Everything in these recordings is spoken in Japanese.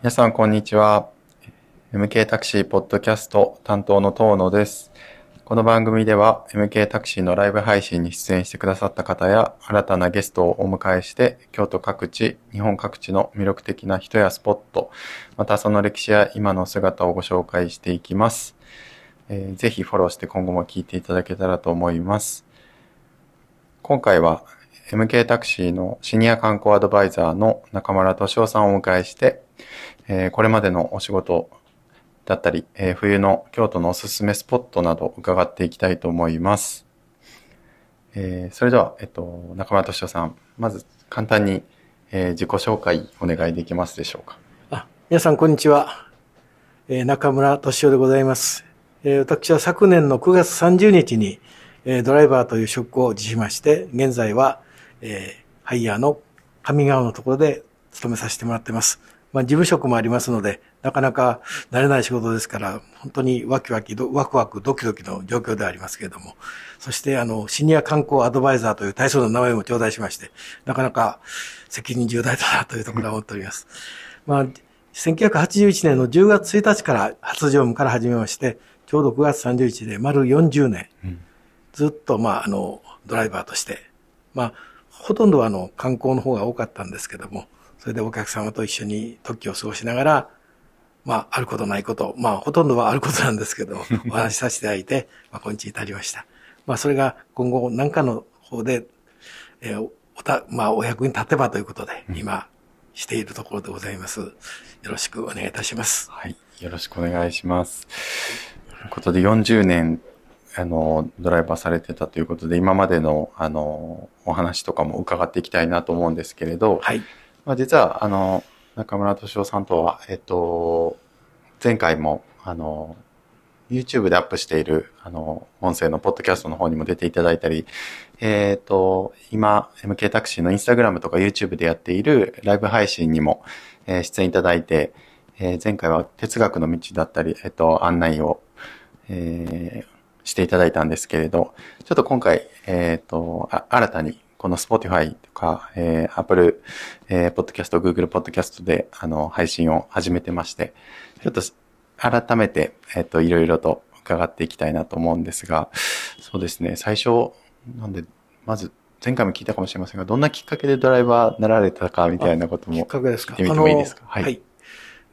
皆さん、こんにちは。MK タクシーポッドキャスト担当の東野です。この番組では MK タクシーのライブ配信に出演してくださった方や新たなゲストをお迎えして京都各地、日本各地の魅力的な人やスポット、またその歴史や今の姿をご紹介していきます。えー、ぜひフォローして今後も聞いていただけたらと思います。今回は MK タクシーのシニア観光アドバイザーの中村敏夫さんをお迎えして、えー、これまでのお仕事だったり、えー、冬の京都のおすすめスポットなど伺っていきたいと思います。えー、それでは、えっと、中村敏夫さん、まず簡単に、えー、自己紹介お願いできますでしょうか？あ、皆さんこんにちは。えー、中村敏夫でございます。えー、私は昨年の9月30日に、えー、ドライバーという職を辞しまして、現在は、えー、ハイヤーの上川のところで勤めさせてもらってます。まあ、事務職もありますので、なかなか慣れない仕事ですから、本当にワキワキ、ワクワク、ドキドキの状況でありますけれども、そして、あの、シニア観光アドバイザーという大層の名前も頂戴しまして、なかなか責任重大だなというところは思っております。まあ、1981年の10月1日から初乗務から始めまして、ちょうど9月30日で丸40年、ずっと、まあ、あの、ドライバーとして、まあ、ほとんどはあの、観光の方が多かったんですけども、それでお客様と一緒に時を過ごしながら、まあ、あることないこと、まあ、ほとんどはあることなんですけど、お話しさせていただいて、まあ、今日に至りました。まあ、それが今後何かの方で、えー、おた、まあ、お役に立てばということで、今、しているところでございます。よろしくお願いいたします。はい。よろしくお願いします。ことで、40年、あの、ドライバーされてたということで、今までの、あの、お話とかも伺っていきたいなと思うんですけれど、はい。まあ、実は、あの、中村敏夫さんとは、えっと、前回も、あの、YouTube でアップしている、あの、音声のポッドキャストの方にも出ていただいたり、えっ、ー、と、今、MK タクシーの Instagram とか YouTube でやっているライブ配信にも、えー、出演いただいて、えー、前回は哲学の道だったり、えっ、と、案内を、えー、していただいたんですけれど、ちょっと今回、えっ、と、新たにこの Spotify とか、えー、Apple、えー、Podcast、Google Podcast で、あの、配信を始めてまして、ちょっと改めて、えっ、ー、と、いろいろと伺っていきたいなと思うんですが、そうですね、最初、なんで、まず、前回も聞いたかもしれませんが、どんなきっかけでドライバーなられたかみたいなことも。きっかけですか？聞いてみてもいいですか？はい、はい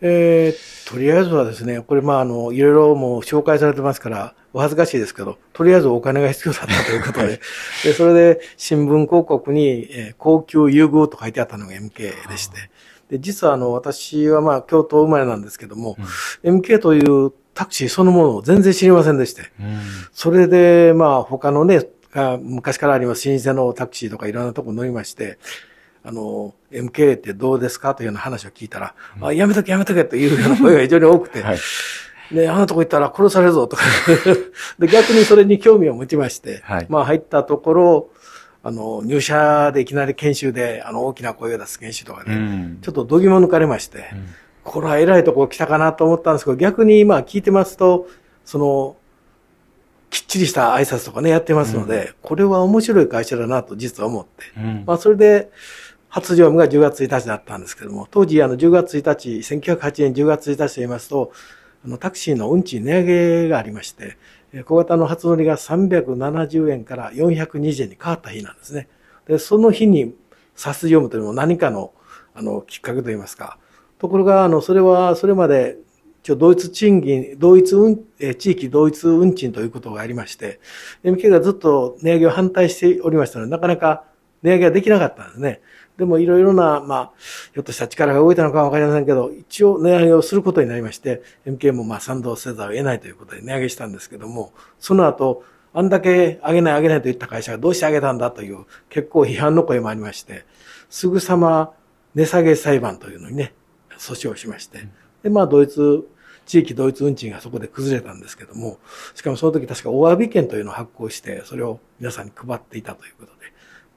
えー、とりあえずはですね、これまああの、いろいろもう紹介されてますから、お恥ずかしいですけど、とりあえずお金が必要だったということで、でそれで新聞広告に、えー、高級優遇と書いてあったのが MK でして、で実はあの、私はまあ京都生まれなんですけども、うん、MK というタクシーそのものを全然知りませんでして、うん、それでまあ他のね、昔からあります老舗のタクシーとかいろんなとこ乗りまして、あの、MK ってどうですか？というような話を聞いたら、うん、あやめとけやめとけという ような声が非常に多くて、はい、で、あのとこ行ったら殺されるぞとか。で、逆にそれに興味を持ちまして、はい、まあ入ったところ、あの、入社でいきなり研修で、あの、大きな声を出す研修とかね、うん、ちょっと度肝抜かれまして、うん、これは偉いとこ来たかなと思ったんですけど、逆にまあ聞いてますと、その、きっちりした挨拶とかね、やってますので、うん、これは面白い会社だなと実は思って、まあそれで、初乗務が10月1日だったんですけども、当時あの10月1日、1908年10月1日と言いますと、あのタクシーの運賃値上げがありまして、小型の初乗りが370円から420円に変わった日なんですね。で、その日にサス乗務というのも何かのあのきっかけといいますか。ところが、あの、それはそれまで同一賃金、同一運、地域同一運賃ということがありまして、MK がずっと値上げを反対しておりましたので、なかなか値上げができなかったんですね。でもいろいろな、まあ、ひょっとした力が動いたのかわかりませんけど、一応値上げをすることになりまして、MK もまあ賛同せざるを得ないということで値上げしたんですけども、その後、あんだけ上げない上げないと言った会社がどうして上げたんだという結構批判の声もありまして、すぐさま値下げ裁判というのにね、訴訟しまして、で、まあ、ドイツ、地域同一運賃がそこで崩れたんですけども、しかもその時確かお詫び券というのを発行して、それを皆さんに配っていたということで、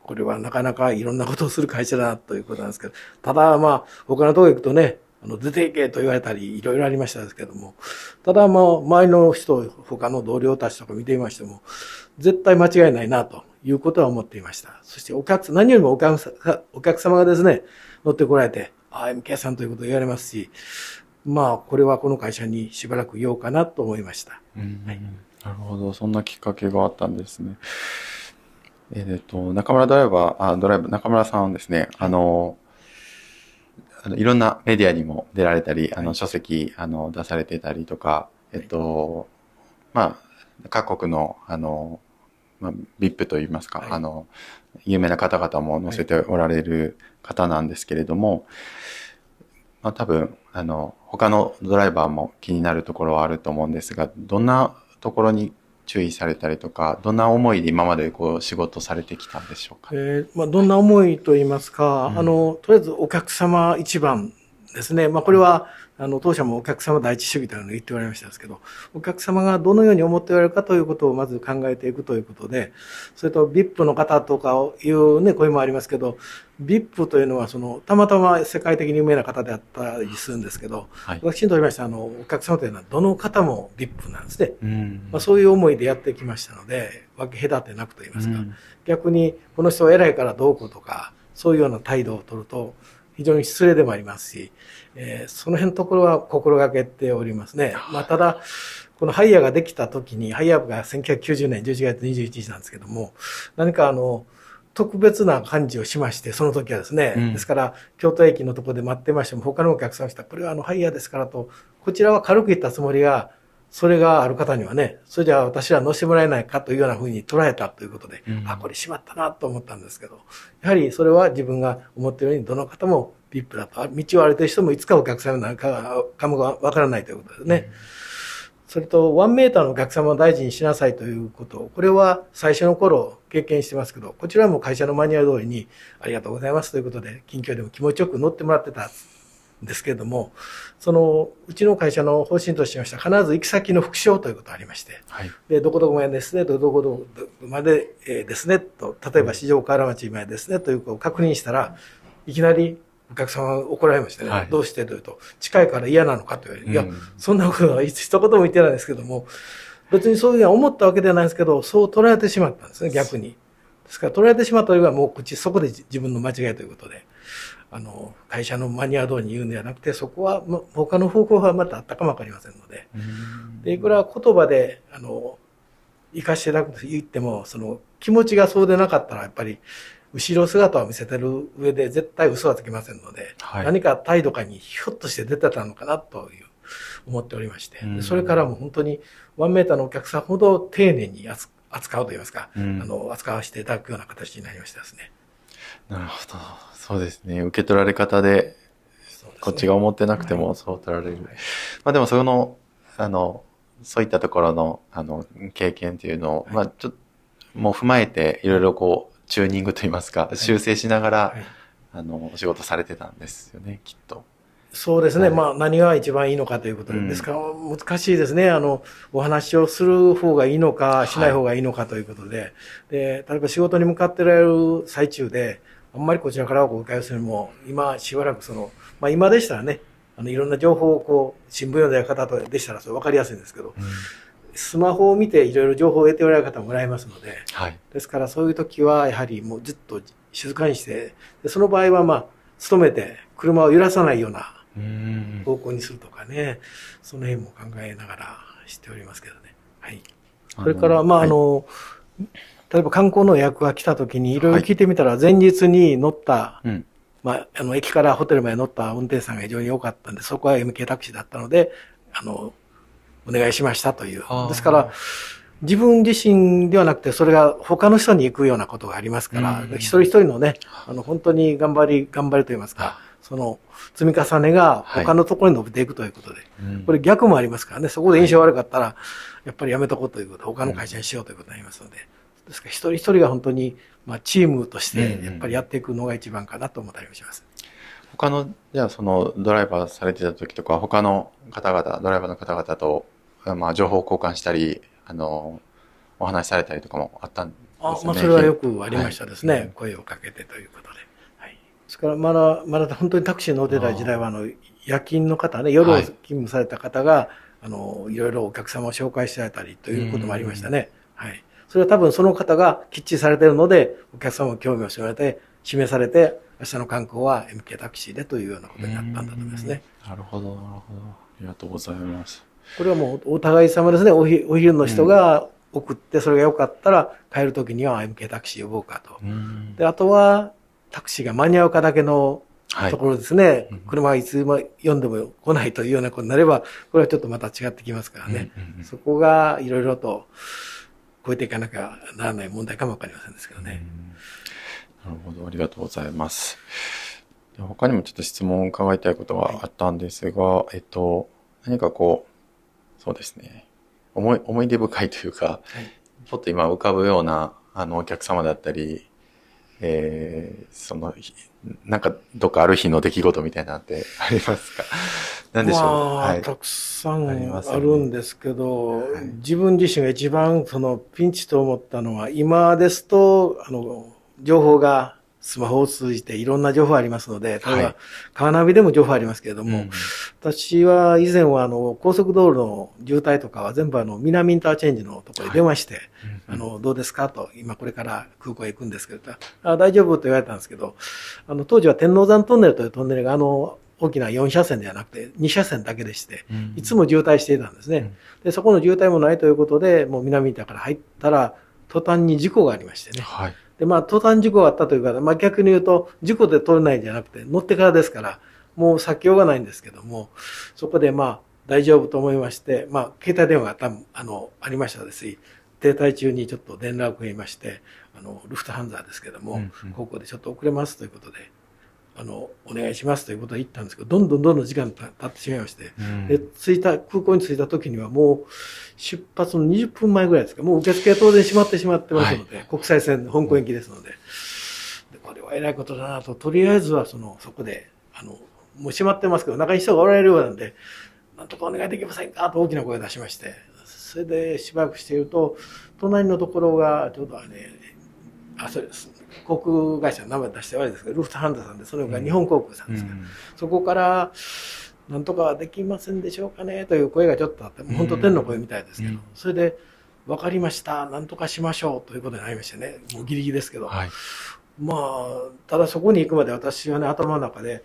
これはなかなかいろんなことをする会社だなということなんですけど、ただまあ、他のとこ行くとね、あの、出ていけと言われたり、いろいろありましたですけども、ただまあ、周りの人、他の同僚たちとか見てみましても、絶対間違いないな、ということは思っていました。そしてお客、何よりもお客お客様がですね、乗ってこられて、ああ、MK さんということを言われますし、まあ、これはこの会社にしばらくいようかなと思いました。はい、なるほど、そんなきっかけがあったんですね。えっ、ー、と、中村ドライバー、あ、ドライバー、中村さんはですね、あの、あのいろんなメディアにも出られたり、あの、書籍、あの、出されてたりとか、えっと、まあ、各国の、あの、まあ、VIP といいますか、はい、あの、有名な方々も載せておられる方なんですけれども、まあ、多分、あの、他のドライバーも気になるところはあると思うんですが、どんなところに注意されたりとか、どんな思いで今までこう仕事されてきたんでしょうか？えー、まあ、どんな思いと言いますか、うん、あの、とりあえずお客様一番ですね。まあ、これは、あの、当社もお客様第一主義というのを言っておられましたですけど、お客様がどのように思っておられるかということをまず考えていくということで、それと VIP の方とかを言うね、声もありますけど、VIP というのは、その、たまたま世界的に有名な方であったりするんですけど、はい、私にとりましてあの、お客様というのはどの方も VIP なんですね。まあ、そういう思いでやってきましたので、分け隔てなくと言いますか、逆にこの人は偉いからどうこうとか、そういうような態度を取ると、非常に失礼でもありますし、えー、その辺のところは心がけておりますね。まあ、ただ、このハイヤーができた時に、ハイヤーが1990年11月21日なんですけども、何かあの、特別な感じをしまして、その時はですね。うん、ですから、京都駅のところで待ってましても、他のお客さんがした、これはあの、ハイヤーですからと、こちらは軽く言ったつもりが、それがある方にはね、それじゃあ私は乗せてもらえないかというようなふうに捉えたということで、うん、あ、これしまったなと思ったんですけど、やはりそれは自分が思っているようにどの方も VIP だと、道を歩いてる人もいつかお客様になるかかもわからないということですね。うん、それと、ワンメーターのお客様を大事にしなさいということ、これは最初の頃経験してますけど、こちらも会社のマニュアル通りにありがとうございますということで、近況でも気持ちよく乗ってもらってたですけれども、その、うちの会社の方針としましては、必ず行き先の復唱ということがありまして、はい、で、どこどこまでですね、どこどこまでですね、と、例えば市場河原町までですね、ということを確認したら、いきなりお客様が怒られましてね、はい、どうしてというと、近いから嫌なのかという、いや、そんなことは一言も言ってないですけども、別にそういうふうに思ったわけではないですけど、そう捉えてしまったんですね、逆に。ですから、捉えてしまったよりはもう口、そこで自分の間違いということで。あの、会社のマニュアル通りに言うんではなくて、そこは、他の方向はまたあったかもわかりませんので、で、いくら言葉で、あの、生かしてなく言っても、その、気持ちがそうでなかったら、やっぱり、後ろ姿を見せてる上で絶対嘘はつきませんので、はい、何か態度かにひょっとして出てたのかなという思っておりまして、それからも本当にワンメーターのお客さんほど丁寧に扱うといいますか、あの、扱わせていただくような形になりましたですね。なるほど。そうですね。受け取られ方で、こっちが思ってなくてもそう取られる。はい、まあでもその、あの、そういったところの、あの、経験っていうのを、はい、まあちょっと、もう踏まえて、いろいろこう、チューニングといいますか、修正しながら、あの、お仕事されてたんですよね、きっと。そうですね。はい、まあ、何が一番いいのかということですから、うん、難しいですね。あの、お話をする方がいいのか、しない方がいいのかということで、はい、で、例えば仕事に向かってられる最中で、あんまりこちらからお伺いするも、今しばらくその、まあ今でしたらね、あのいろんな情報をこう、新聞読んでる方とでしたらそれ分かりやすいんですけど、うん、スマホを見ていろいろ情報を得ておられる方もらえますので、はい、ですからそういう時はやはりもうずっと静かにして、でその場合はまあ、努めて車を揺らさないような方向にするとかね、その辺も考えながらしておりますけどね。はい。それから、まあ、あの、例えば観光の予約が来た時にいろい。ろ聞いてみたら、前日に乗った、はい、まあ、あの、駅からホテルまで乗った運転手さんが非常に多かったんで、そこは MK タクシーだったので、あの、お願いしましたという。ですから、自分自身ではなくて、それが他の人に行くようなことがありますから、うん、一人一人のね、あの、本当に頑張り、頑張りと言いますか、その、積み重ねが他のところに伸びていくということで、はい、これ逆もありますからね、そこで印象悪かったら、やっぱりやめとこうということ、他の会社にしようということになりますので、ですから一人一人が本当に、まあ、チームとしてやっぱりやっていくのが一番かなと思ったりもします。他の、じゃあそのドライバーされてた時とか、他の方々、ドライバーの方々と、まあ、情報交換したり、あの、お話しされたりとかもあったんですね。あ、まあ、それはよくありましたですね。はい、声をかけてということで。はい。ですから、まだ、まだ本当にタクシー乗ってた時代は、あの、夜勤の方ね、夜を勤務された方が、あの、いろいろお客様を紹介してあげたりということもありましたね。はい。それは多分その方がきっちりされているので、お客様も興味を示されて、示されて、明日の観光は MK タクシーでというようなことになったんだと思いますね。なるほど、なるほど。ありがとうございます。これはもうお互い様ですね。おひお昼の人が送って、それが良かったら、帰るときには MK タクシー呼ぼうかと。うんで、あとは、タクシーが間に合うかだけのはいところですね。うん車がいつも読んでも来ないというようなことになれば、これはちょっとまた違ってきますからね。うんうんうんそこがいろいろと超えていかなきゃならない問題かもわかりませんですけどね。なるほど、ありがとうございます。で他にもちょっと質問を伺いたいことがあったんですが、えっと、何かこう、そうですね、思い、思い出深いというか、はい。ちょっと今浮かぶような、あの、お客様だったり、えー、その、ひなんか、どっかある日の出来事みたいなのって ありますか？なんでしょう、まあ、はい。たくさんあるんですけど、はい。自分自身が一番そのピンチと思ったのは、今ですと、あの、情報がスマホを通じていろんな情報ありますので、例えば、はいカーナビでも情報ありますけれども、うん私は以前はあの、高速道路の渋滞とかは全部あの、南インターチェンジのところに電話して、あの、どうですかと、今これから空港へ行くんですけど、あ大丈夫と言われたんですけど、あの、当時は天王山トンネルというトンネルがあの、大きな4車線ではなくて2車線だけでして、うんいつも渋滞していたんですね。で、そこの渋滞もないということで、もう南インターから入ったら、途端に事故がありましてね。はい。で、まあ、途端事故があったというか、まあ逆に言うと、事故で取れないんじゃなくて、乗ってからですから、もう避けようがないんですけども、そこでまあ、大丈夫と思いまして、まあ、携帯電話が多分、あの、ありましたですし、停滞中にちょっと連絡を得まして、あの、ルフトハンザーですけども、うんうん。ここでちょっと遅れますということで、あの、お願いしますということで言ったんですけど、どんどんどんどん時間た経ってしまいまして、うん。で、着いた、空港に着いた時にはもう、出発の20分前ぐらいですか、もう受付は当然閉まってしまってますので、国際線、香港行きですので、でこれは偉いことだなと、とりあえずはその、そこで、あの、もう閉まってますけど、中に人がおられるようなんで、なんとかお願いできませんか？と大きな声を出しまして、それでしばらくしていると、隣のところが、ちょうどあれ、あ、そうです。航空会社の名前出して悪いですけど、ルフトハンザさんで、それが日本航空さんですけど、そこから、なんとかできませんでしょうかねという声がちょっとあって、もう本当天の声みたいですけど、うん。それで、わかりました、なんとかしましょうということになりましてね、もうギリギリですけど、はい。まあ、ただそこに行くまで私はね、頭の中で、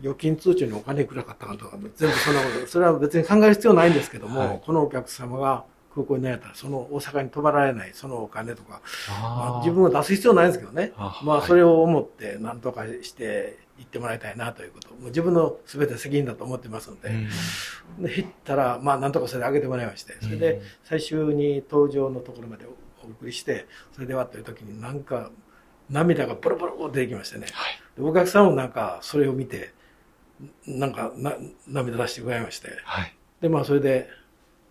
預金通帳にお金いくらかったかとか、全部そんなこと、それは別に考える必要ないんですけども、はい。このお客様が空港になったら、その大阪に泊まられない、そのお金とか、まあ自分が出す必要ないんですけどね。あまあ、はいそれを思って、何とかして行ってもらいたいなということ。もう自分の全て責任だと思ってますので、で、行ったら、まあ、なんとかそれで上げてもらいまして、それで、最終に搭乗のところまでお送りして、それではという時になんか、涙がボロボロ出てきましてね。はい。でお客さんもなんか、それを見て、なんかな、涙出してくれまして、はい。で、まあ、それで、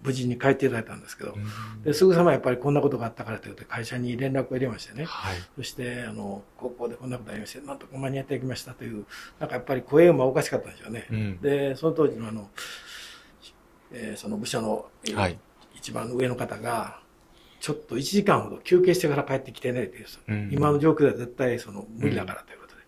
無事に帰っていただいたんですけど、ですぐさまやっぱりこんなことがあったからということで会社に連絡を入れましてね、はい。そして、あの、高校でこんなことありまして、なんとか間に合ってきましたという、なんかやっぱり声がおかしかったんでしょうね。うん。で、その当時のあの、えーその部署の、えーはい。一番上の方が、ちょっと1時間ほど休憩してから帰ってきてねっていう、うん。今の状況では絶対その無理だからということで。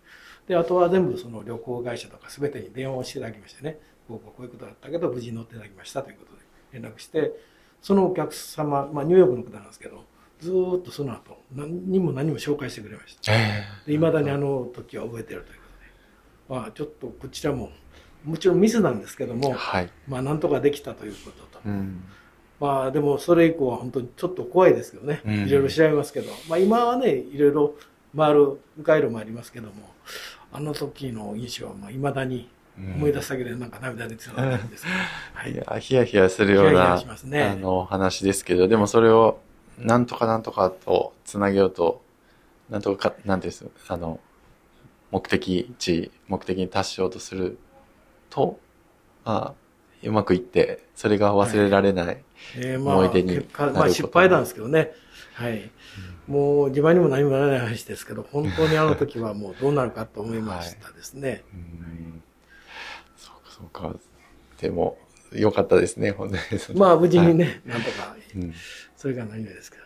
で、あとは全部その旅行会社とか全てに電話をしていただきましてね、こうこういうことだったけど無事に乗っていただきましたということで連絡して、そのお客様、まあニューヨークの方なんですけど、ずーっとその後、何にも何も紹介してくれました。えで、未だにあの時は覚えてるということで、まあちょっとこちらも、もちろんミスなんですけども、はい。まあなんとかできたということと、うん。まあでもそれ以降は本当にちょっと怖いですけどね、うんいろいろ調べますけど、まあ今はね、いろいろ回る、迂回路もありますけども、あの時の印象はまあ未だに思い出すだけでなんか涙出てたんですけど、はいい。や、ヒヤヒヤするようヒヤヒヤねあの、話ですけど、でもそれを、なんとかなんとかとつなげようと、なんとかか、なんていうんですあの、目的地、目的に達しようとすると、まあ、うまくいって、それが忘れられない。えーまあ、思い出になることまあ失敗なんですけどね。はい。もう自慢にも何もならない話ですけど、本当にあの時はもうどうなるかと思いましたですね。うんそうか、そうか。でも、よかったですね、本当に。まあ無事にね、なんとか、うんそれが何よりですけど。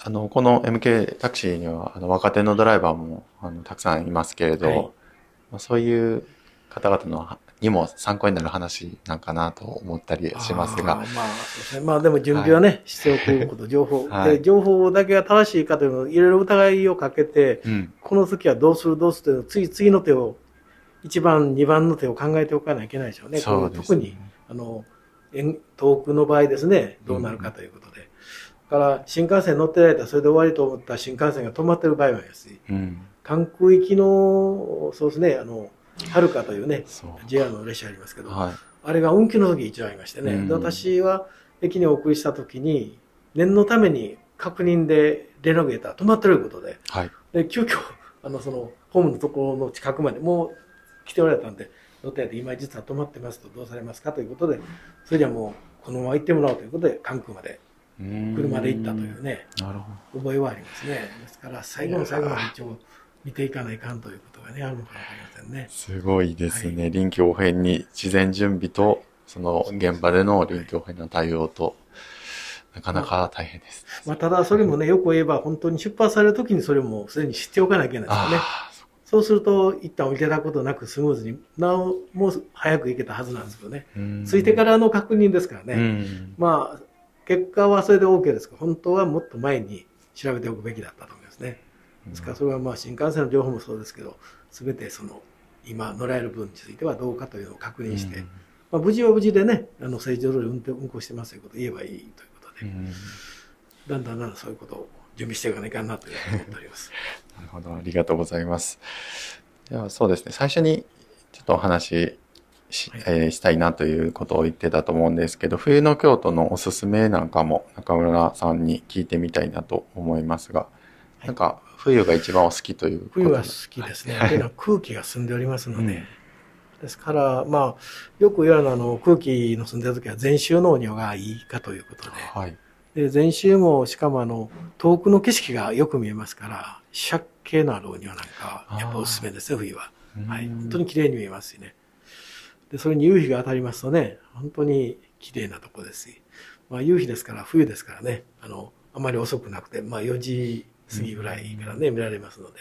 あの、この MK タクシーには、あの、若手のドライバーも、あの、たくさんいますけれど、はいまあ、そういう方々のにも参考になる話なんかなと思ったりしますがあー、まあ、そうですね。まあでも準備はね、しておくこと、情報、はいで。情報だけが正しいかというのをいろいろ疑いをかけて、うん。この時はどうするどうするというのを次、次の手を、1番、2番の手を考えておかないといけないでしょうね。そうです、特に、あの、遠遠くの場合ですね、どうなるかということで。だから、新幹線乗ってられたらそれで終わりと思った新幹線が止まってる場合もありますし、うん。関空行きの、そうですね、あの、はるかというね。JR の列車ありますけど、はい。あれが運休の時一度ありましてね、うんで私は駅にお送りした時に、念のために確認でレノゲーター止まってるということで、はい。で急遽、あの、その、ホームのところの近くまで、もう来ておられたんで、乗ってやって、今実は止まってますと、どうされますかということで、それじゃもう、このまま行ってもらおうということで、関空まで、車で行ったというね、なるほ覚えはありますね。ですから、最後の最後まで一応見ていかないかんということがね、あるのかもわかりませんねど。。すごいですね。は臨機応変に事前準備と、その現場での臨機応変な対応と、なかなか大変です。まあ、ただ、それもね、よく言えば、本当に出発されるときにそれもすでに知っておかなきゃいけないですよね。あそうすると、一旦降りていたことなくスムーズに、なお、もう早く行けたはずなんですけどね。ついてからの確認ですからね。うん。まあ、結果はそれで OK ですけど、本当はもっと前に調べておくべきだったと思いますね。ですから、それはまあ、新幹線の情報もそうですけど、すべてその、今乗られる分についてはどうかというのを確認して、まあ、無事は無事でね、あの、正常通り運転、運行してますということを言えばいいということで、うんだんだんだんだんそういうことを準備していかないかなというふうに思っております。なるほど、ありがとうございます。ではそうですね、最初にちょっとお話し,、はい。えーしたいなということを言ってたと思うんですけど、冬の京都のおすすめなんかも中村さんに聞いてみたいなと思いますが、い。なんか冬が一番お好きということ冬は好きですね。はい。というのは空気が澄んでおりますので、うん。ですから、まあ、よく言われるのはあの空気の澄んでる時は全周のお庭がいいかということで、はい。で全周もしかもあの遠くの景色がよく見えますから、借景のあるお庭なんかはやっぱおすすめですね、冬は。はい。本当に綺麗に見えますしね。で、それに夕日が当たりますとね、本当に綺麗なとこですし、まあ夕日ですから、冬ですからね、あの、あまり遅くなくて、まあ4時過ぎぐらいからね、見られますので、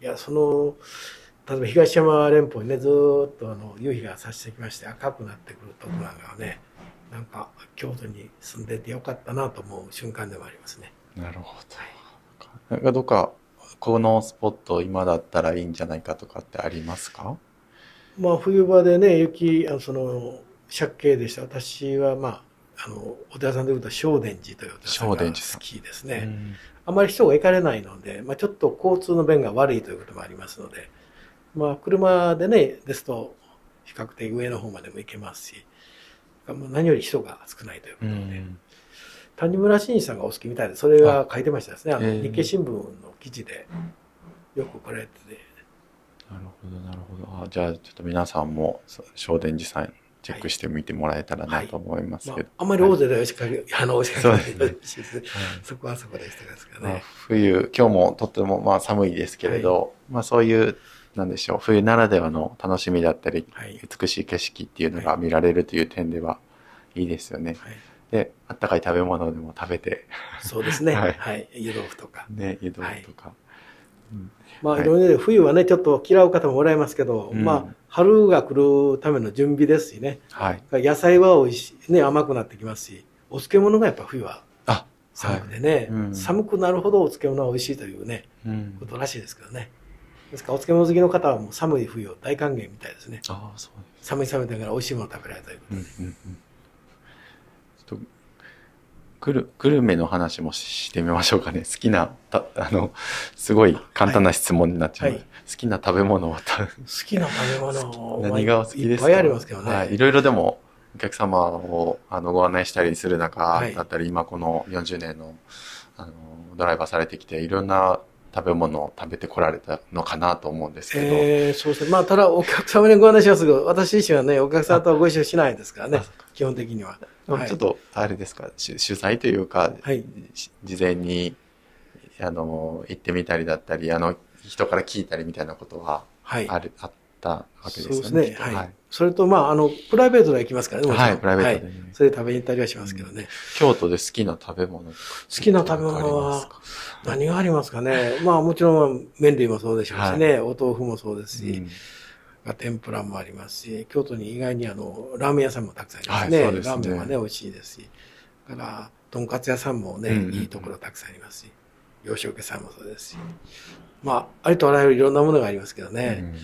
いや、その、例えば東山連峰にね、ずーっとあの夕日が差してきまして赤くなってくるところなんかはね、なんか京都に住んでてよかったなと思う瞬間でもありますね。なるほど。なんかどっか、このスポット今だったらいいんじゃないかとかってありますか？まあ冬場でね、雪、あのその、借景でした。私はまあ、あの、お寺さんで言うと正殿寺というお寺さんが好きですね。うん。あまり人が行かれないので、まあちょっと交通の便が悪いということもありますので、まあ車でね、ですと比較的上の方までも行けますし、まあ何より人が少ないというこうとで、ん谷村新司さんがお好きみたいで、それが書いてましたですね。あのええ日経新聞の記事でよく来られてて、なるほど、なるほど。あじゃあ、ちょっと皆さんも、正殿寺さん、チェックしてみてもらえたらなと思いますけど。まあ、あんまり大勢で押しかけ、あの、押しかけないですねそこはそこでしたですかまあね。冬、今日もとってもまあ寒いですけれど、まあそういう、なんでしょう、冬ならではの楽しみだったり、はい。美しい景色っていうのが見られるという点ではいいですよね。はい。で、あったかい食べ物でも食べて、そうですね。は はいい。湯豆腐とか。ね、湯豆腐とか。まあ、はいいろいろね、冬はね、ちょっと嫌う方もおられますけど、うんまあ、春が来るための準備ですしね。はい。野菜は美味しい、ね、甘くなってきますし、お漬物がやっぱ冬はあ、寒くてね、うん寒くなるほどお漬物は美味しいというね、うんこ。とらしいですけどね。ですから、お漬物好きの方はもう寒い冬を大歓迎みたいですね。ああ、そうです。寒い寒いだから美味しいもの食べられたということで。うんうんうんとグルグルメの話もしてみましょうかね。好きな、たあの、すごい簡単な質問になっちゃう。はい好きな食べ物はた好きな食べ物は 何がお好きですか？いっぱいありますけどね。はい。いろいろでも、お客様をあのご案内したりする中はいだったり、今この40年のあのドライバーされてきて、いろんな食べ物を食べてこられたのかなと思うんですけど。えー、そうですね。まあ、ただ、お客様にご案内しますけど、私自身はね、お客さんとはご一緒しないですからね基本的には。はいちょっと、あれですか、し取材というか、はいし事前に、あの、行ってみたりだったり、あの、人から聞いたりみたいなことは、はい。ある、あったわけですよね。そうですね。はい。それと、まあ、あの、プライベートで行きますからね、はいプライベートでねはいそれで食べに行ったりはしますけどね。京都で好きな食べ物好好きな食べ物は、何がありますかね？まあ、もちろん、麺類もそうでしょうしね、お豆腐もそうですし、天ぷらもありますし、京都に意外にあの、ラーメン屋さんもたくさんありますね。はいすねラーメンはね、美味しいですし。だから、とんかつ屋さんもね、うんうんうんいいところたくさんありますし、洋食屋さんもそうですし。まあ、ありとあらゆるいろんなものがありますけどね。うん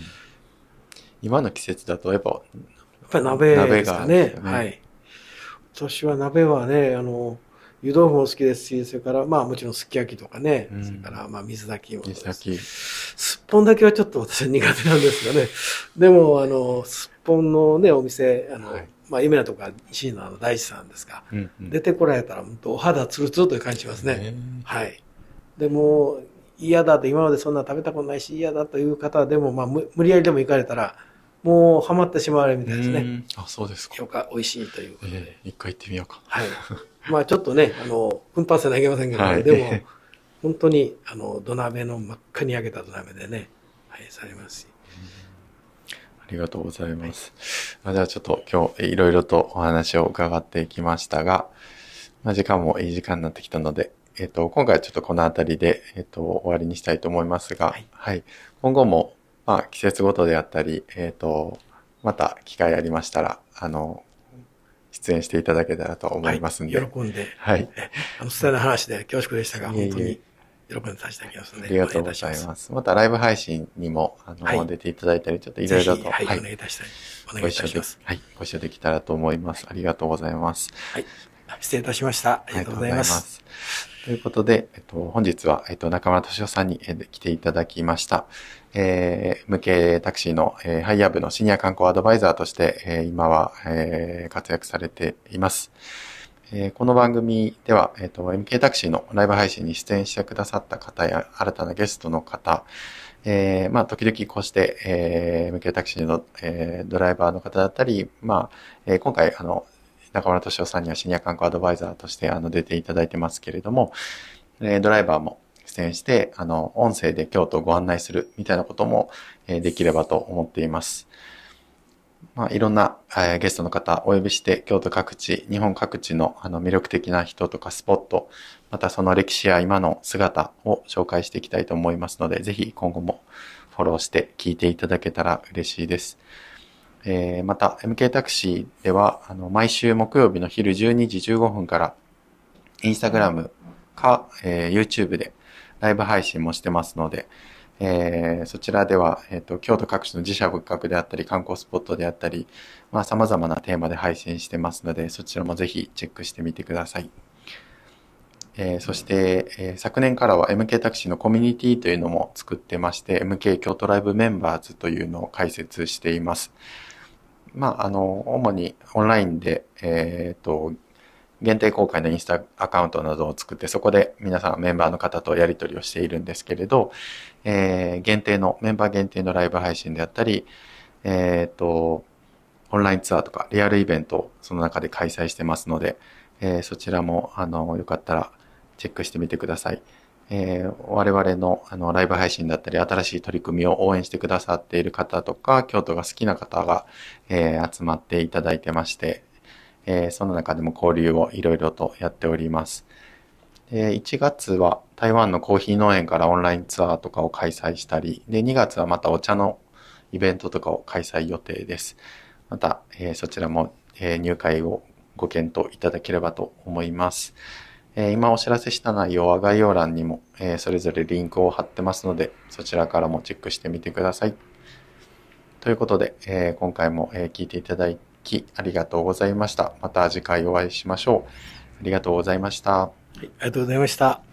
今の季節だとやっぱ、やっぱり鍋ですかね。ねはい。私は鍋はね、あの、湯豆腐も好きですし、それから、まあもちろんすき焼きとかね、うんそれから、まあ水炊きも。水炊き。すっぽんだけはちょっと私は苦手なんですよね。でも、あの、すっぽんのね、お店、あの、はいまあ有名なとこは石井のあの大地さんですが、うんうん出てこられたら、本当お肌ツルツルという感じしますね。ねはい。でも、嫌だと、今までそんな食べたことないし、嫌だという方でも、まあ無無理やりでも行かれたら、もうハマってしまわれるみたいですね。うんあ、そうですか。よか、美味しいということで。ええ一回行ってみようか。はい。まあちょっとね、あの、奮発せなきゃいけませんけど、はいでも、本当に、あの、土鍋の真っ赤に焼けた土鍋でね、はい、されますし。ありがとうございます。あじゃあちょっと今日いろいろとお話を伺っていきましたが、まあ、時間もいい時間になってきたので、えっ、と、今回はちょっとこの辺りで、えっ、と、終わりにしたいと思いますが、はいはい。今後も、まあ、季節ごとであったり、えっ、と、また機会ありましたら、あの、出演していただけたらと思いますんで、はい、喜んで、はい。えあの、伝えの話で恐縮でしたが、本当に喜んでさせていただきますので、ありがとうございお願ます。またライブ配信にも、あの、はい出ていただいたり、ちょっとい。ろいろと、ぜひはい、お願いいたしたい。お願いいご一緒でたします。はい、ご一緒できたらと思います。ありがとうございます。はい。失礼いたしました。ありがとうございます。ということで、えっと、本日は、えっと、中村敏夫さんに、えー来ていただきました。えー、無形タクシーの、えーハイヤー部のシニア観光アドバイザーとして、えー今は、えー活躍されています。えーこの番組では、えっ、と、MK タクシーのライブ配信に出演してくださった方や、新たなゲストの方、えーまあ、時々こうして、えー、MK タクシーの、えードライバーの方だったり、まあ、えー今回、あの、中村敏夫さんにはシニア観光アドバイザーとして、あの、出ていただいてますけれども、えドライバーも出演して、あの、音声で京都をご案内するみたいなことも、えできればと思っています。まあ、いろんな、えゲストの方お呼びして、京都各地、日本各地のあの魅力的な人とかスポット、またその歴史や今の姿を紹介していきたいと思いますので、ぜひ今後もフォローして聞いていただけたら嬉しいです。えーまた、MK タクシーでは、あの、毎週木曜日の昼12時15分から、インスタグラムか、えー YouTube でライブ配信もしてますので、えーそちらでは、えっ、と、京都各地の自社仏閣であったり、観光スポットであったり、まあ、様々なテーマで配信してますので、そちらもぜひチェックしてみてください。えーそして、えー昨年からは MK タクシーのコミュニティというのも作ってまして、MK 京都ライブメンバーズというのを開設しています。まあ、あの、主にオンラインで、えっ、と、限定公開のインスタアカウントなどを作って、そこで皆さんメンバーの方とやり取りをしているんですけれど、えー限定の、メンバー限定のライブ配信であったり、えっ、と、オンラインツアーとかリアルイベントをその中で開催してますので、えーそちらも、あの、よかったらチェックしてみてください。えー我々のあのライブ配信だったり、新しい取り組みを応援してくださっている方とか、京都が好きな方が、えー集まっていただいてまして、えーその中でも交流をいろいろとやっております。で1月は台湾のコーヒー農園からオンラインツアーとかを開催したり、で、2月はまたお茶のイベントとかを開催予定です。また、えそちらも、え入会をご検討いただければと思います。えー今お知らせした内容は概要欄にも、えーそれぞれリンクを貼ってますので、そちらからもチェックしてみてください。ということで、えー今回も、え聞いていただきありがとうございました。また次回お会いしましょう。ありがとうございました。はい、ありがとうございました。